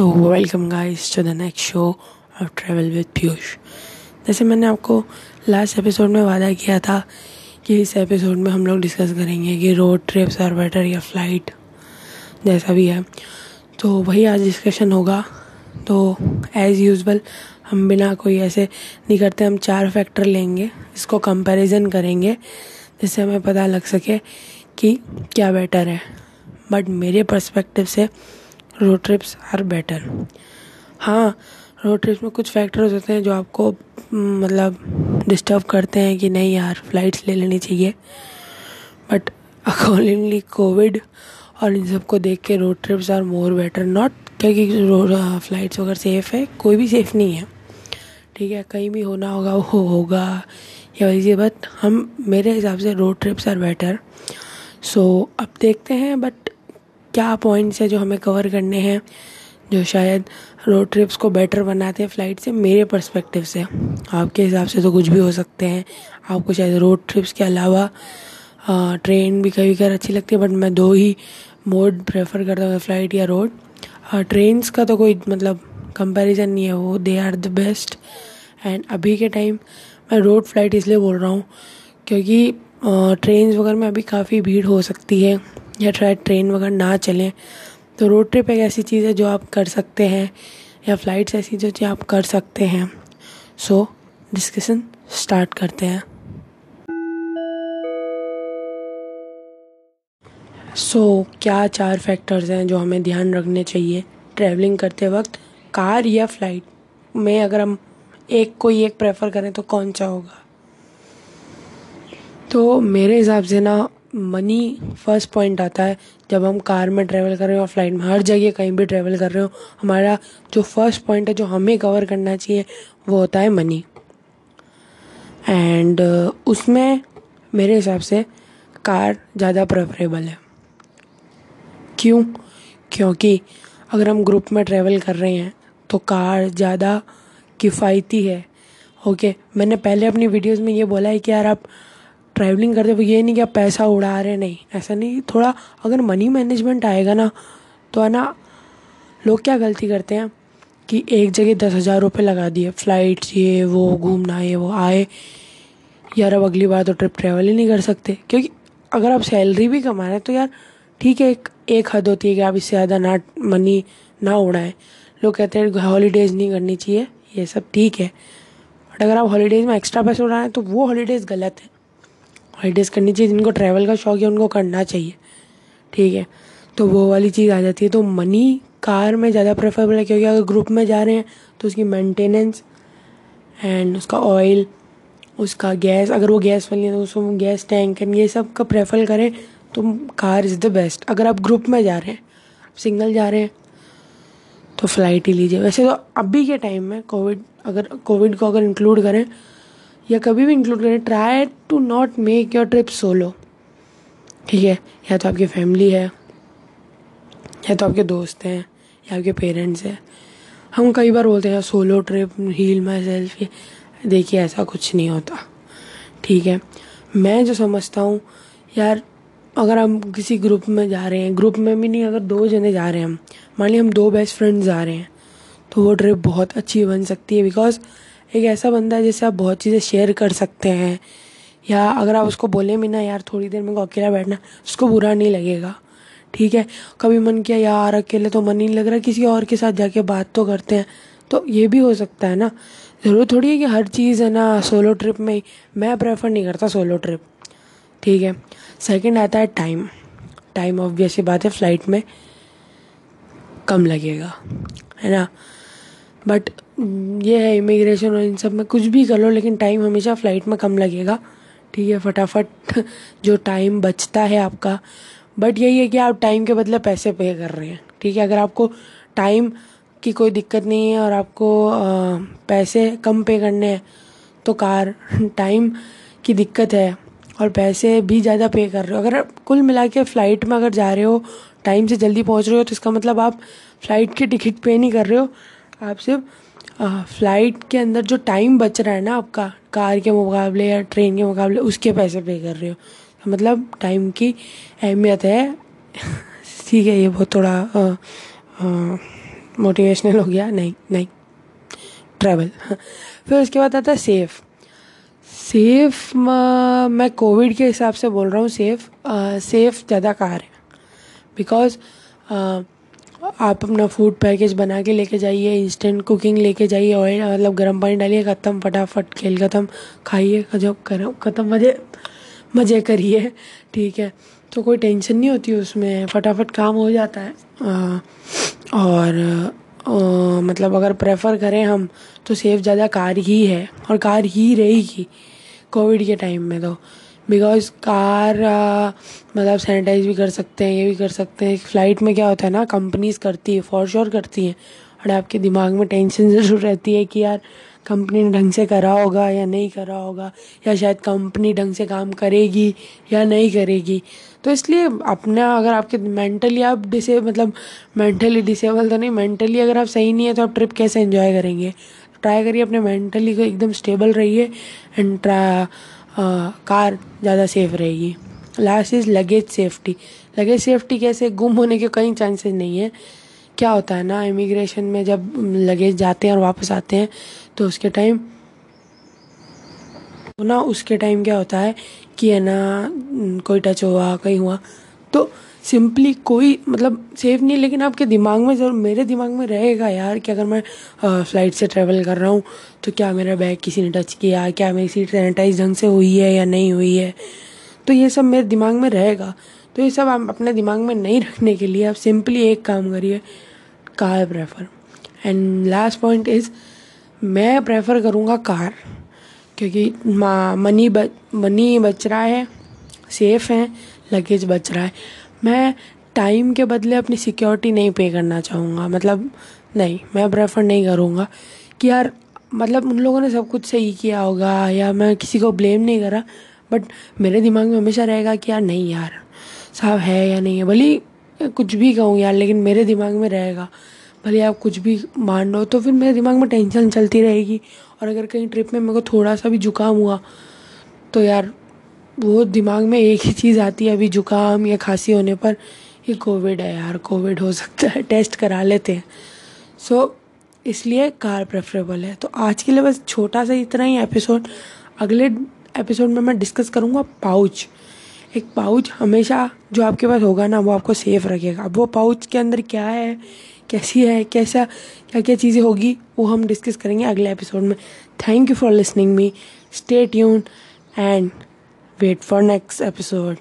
So welcome guys to the next show of travel with Piyush जैसे मैंने आपको last episode में वादा किया था कि इस एपिसोड में हम लोग डिस्कस करेंगे कि रोड ट्रिप्स आर बेटर या फ़्लाइट जैसा भी है। तो वही आज डिस्कशन होगा। तो एज़ यूजल हम बिना कोई ऐसे नहीं करते, हम चार फैक्टर लेंगे, इसको कंपैरिजन करेंगे, जिससे हमें पता लग सके कि क्या बेटर है। बट मेरे पर्सपेक्टिव से रोड ट्रिप्स आर बेटर हाँ रोड ट्रिप्स में कुछ फैक्टर्स होते हैं जो आपको मतलब डिस्टर्ब करते हैं कि नहीं यार फ़्लाइट्स ले लेनी चाहिए। बट अकॉर्डिंगली कोविड और इन सबको देख के road trips are more better not क्योंकि फ्लाइट्स अगर सेफ़ है, कोई भी सेफ़ नहीं है। ठीक है, कहीं भी होना होगा, वो होगा, या वैसे बट हम, मेरे हिसाब से road trips are better so अब देखते हैं बट क्या पॉइंट्स है जो हमें कवर करने हैं, जो शायद रोड ट्रिप्स को बेटर बनाते हैं फ़्लाइट से? मेरे पर्सपेक्टिव से। आपके हिसाब से तो कुछ भी हो सकते हैं। आपको शायद रोड ट्रिप्स के अलावा ट्रेन भी कभी कभी अच्छी लगती है बट मैं दो ही मोड प्रेफर करता हूँ फ़्लाइट या रोड ट्रेन्स का तो कोई मतलब कंपैरिजन नहीं है, वो they are the best and अभी के टाइम मैं रोड फ़्लाइट इसलिए बोल रहा हूँ, क्योंकि ट्रेन्स वगैरह में अभी काफ़ी भीड़ हो सकती है। या शायद ट्रेन वगैरह ना चलें तो रोड ट्रिप एक ऐसी चीज़ है जो आप कर सकते हैं या फ़्लाइट्स ऐसी जो चीज़ आप कर सकते हैं। सो डिस्कशन स्टार्ट करते हैं। सो so, क्या चार फैक्टर्स हैं जो हमें ध्यान रखने चाहिए? ट्रैवलिंग करते वक्त कार या फ़्लाइट में अगर हम एक कोई एक प्रेफर करें तो कौन सा होगा? तो मेरे हिसाब से ना मनी फ़र्स्ट पॉइंट आता है जब हम कार में ट्रैवल कर रहे हो फ़्लाइट में हर जगह कहीं भी ट्रैवल कर रहे हो हमारा जो फ़र्स्ट पॉइंट है जो हमें कवर करना चाहिए वो होता है मनी एंड uh, उसमें मेरे हिसाब से कार ज़्यादा प्रेफरेबल है. क्यों? क्योंकि अगर हम ग्रुप में ट्रैवल कर रहे हैं तो कार ज़्यादा किफ़ायती है. ओके मैंने पहले अपनी वीडियोस में ये बोला है कि यार आप ट्रैवलिंग करते हुए ये नहीं कि आप पैसा उड़ा रहे नहीं, ऐसा नहीं। थोड़ा अगर मनी मैनेजमेंट आएगा ना तो है ना, लोग क्या गलती करते हैं कि एक जगह दस हज़ार रुपये लगा दिए फ़्लाइट्स ये, वो, घूमना ये, वो, आए। यार अब अगली बार तो ट्रिप ट्रैवल ही नहीं कर सकते। क्योंकि अगर आप सैलरी भी कमा रहे हैं तो यार ठीक है, एक एक हद होती है कि आप इससे ज़्यादा ना मनी ना उड़ाएँ। लोग कहते हैं हॉलीडेज़ नहीं करनी चाहिए, ये सब ठीक है। बट अगर आप हॉलीडेज़ में एक्स्ट्रा पैसे उड़ा रहे हैं तो वो हॉलीडेज़ गलत है। हॉलीडेज़ करनी चाहिए। जिनको ट्रैवल का शौक है, उनको करना चाहिए। ठीक है? तो वो वाली चीज़ आ जाती है। तो मनी कार में ज़्यादा प्रेफरेबल है, क्योंकि अगर ग्रुप में जा रहे हैं तो उसकी मेंटेनेंस एंड उसका ऑयल उसका गैस अगर वो गैस वाली है तो उसको गैस टैंक एंड ये सब का प्रेफर करें तो कार इज़ द बेस्ट अगर आप ग्रुप में जा रहे हैं सिंगल जा रहे हैं तो फ़्लाइट ही लीजिए। वैसे तो अभी के टाइम में कोविड अगर कोविड को अगर इंक्लूड करें या कभी भी इंक्लूड करें try to not make your trip solo ठीक है? या तो आपकी फैमिली है, या तो आपके दोस्त हैं, या आपके पेरेंट्स हैं। हम कई बार बोलते हैं solo trip heal myself देखिए, ऐसा कुछ नहीं होता। ठीक है? मैं जो समझता हूँ, यार, अगर हम किसी ग्रुप में जा रहे हैं ग्रुप में भी नहीं अगर दो जने जा रहे हैं हम मान ली हम दो बेस्ट फ्रेंड्स जा रहे हैं तो वो ट्रिप बहुत अच्छी बन सकती है बिकॉज़ एक ऐसा बंदा है जिससे आप बहुत चीज़ें शेयर कर सकते हैं। या अगर आप उसको बोले भी ना, यार, थोड़ी देर मेरे को अकेला बैठना उसको बुरा नहीं लगेगा। ठीक है? कभी मन किया, यार, अकेले तो मन नहीं लग रहा, किसी और के साथ जाके बात तो करते हैं। तो ये भी हो सकता है ना। ज़रूर थोड़ी है कि हर चीज़ है ना सोलो ट्रिप में ही। मैं प्रेफर नहीं करता सोलो ट्रिप ठीक है? सेकंड आता है टाइम टाइम ऑब्वियस बात है फ़्लाइट में कम लगेगा। है ना? बट ये है इमिग्रेशन और इन सब में। कुछ भी कर लो, लेकिन टाइम हमेशा फ़्लाइट में कम लगेगा। ठीक है, फटाफट। जो टाइम बचता है आपका। बट यही है कि आप टाइम के बदले पैसे पे कर रहे हैं। ठीक है, अगर आपको टाइम की कोई दिक्कत नहीं है और आपको पैसे कम पे करने हैं तो कार टाइम की दिक्कत है और पैसे भी ज़्यादा पे कर रहे हो। अगर कुल मिला के फ़्लाइट में अगर जा रहे हो टाइम से जल्दी पहुँच रहे हो तो इसका मतलब आप फ़्लाइट की टिकट पे नहीं कर रहे हो। आप सिर्फ़ फ़्लाइट के अंदर जो टाइम बच रहा है ना आपका कार के मुकाबले या ट्रेन के मुकाबले, उसके पैसे पे कर रहे हो। तो मतलब टाइम की अहमियत है। ठीक है, ये बहुत थोड़ा मोटिवेशनल हो गया। नहीं नहीं ट्रैवल फिर उसके बाद आता है सेफ़ सेफ़ मैं कोविड के हिसाब से बोल रहा हूँ सेफ़ सेफ़ ज़्यादा कार है। बिकॉज़ आप अपना फ़ूड पैकेज बना के लेके जाइए इंस्टेंट कुकिंग लेके जाइए ऑयल मतलब गर्म पानी डालिए ख़त्म फटाफट खेल ख़त्म खाइए जब करो ख़त्म मज़े मज़े करिए ठीक है। तो कोई टेंशन नहीं होती उसमें फटाफट काम हो जाता है। आ, और आ, मतलब अगर प्रेफर करें हम तो सेफ़ ज़्यादा कार ही है और कार ही रहेगी कोविड के टाइम में तो। बिकॉज़ कार मतलब सैनिटाइज भी कर सकते हैं, ये भी कर सकते हैं। फ़्लाइट में क्या होता है ना कंपनीज़ करती है फॉर श्योर करती हैं। और आपके दिमाग में टेंशन ज़रूर रहती है कि यार कंपनी ने ढंग से करा होगा या नहीं करा होगा, या शायद कंपनी ढंग से काम करेगी या नहीं करेगी। तो इसलिए अपना, अगर आपके मेंटली आप डिसे मतलब मेंटली डिसेबल तो नहीं मेंटली अगर आप सही नहीं है तो आप ट्रिप कैसे एंजॉय करेंगे? ट्राई करिए, अपने मेंटली को एकदम स्टेबल रहिए एंड ट्रा कार ज़्यादा सेफ़ रहेगी। Last is luggage safety luggage safety कैसे? गुम होने के कहीं चांसेस नहीं है। क्या होता है ना इमिग्रेशन में जब लगेज जाते हैं और वापस आते हैं तो उसके टाइम तो ना उसके टाइम क्या होता है कि है ना, कोई टच हुआ, कहीं हुआ तो सिंपली कोई मतलब सेफ़ नहीं, लेकिन आपके दिमाग में ज़रूर, मेरे दिमाग में रहेगा यार कि अगर मैं फ़्लाइट से ट्रैवल कर रहा हूँ तो क्या मेरा बैग किसी ने टच किया, क्या मेरी सीट सैनिटाइज ढंग से हुई है या नहीं हुई है? तो ये सब मेरे दिमाग में रहेगा। तो ये सब आप अपने दिमाग में नहीं रखने के लिए आप सिंपली एक काम करिए car prefer and last point is मैं प्रेफर करूँगा कार क्योंकि मनी बच मनी बच रहा है। सेफ़ हैं लगेज बच रहा है। मैं टाइम के बदले अपनी सिक्योरिटी नहीं पे करना चाहूँगा। मतलब नहीं, मैं प्रेफर नहीं करूँगा कि यार मतलब उन लोगों ने सब कुछ सही किया होगा या मैं किसी को ब्लेम नहीं करा बट मेरे दिमाग में हमेशा रहेगा कि यार नहीं यार, साहब है या नहीं है। भले कुछ भी कहूँ यार, लेकिन मेरे दिमाग में रहेगा। भले आप कुछ भी मान लो तो फिर मेरे दिमाग में टेंशन चलती रहेगी। और अगर कहीं ट्रिप में मेरे को थोड़ा सा भी जुकाम हुआ तो यार वो दिमाग में एक ही चीज़ आती है अभी जुकाम या खांसी होने पर ये कोविड है यार कोविड हो सकता है टेस्ट करा लेते हैं। सो so, इसलिए कार प्रेफरेबल है। तो आज के लिए बस छोटा सा इतना ही एपिसोड अगले एपिसोड में मैं डिस्कस करूँगा पाउच एक पाउच हमेशा जो आपके पास होगा ना वो आपको सेफ़ रखेगा। अब वो पाउच के अंदर क्या है कैसी है कैसा क्या क्या चीज़ें होगी वो हम डिस्कस करेंगे अगले एपिसोड में। Thank you for listening me stay tuned and wait for next episode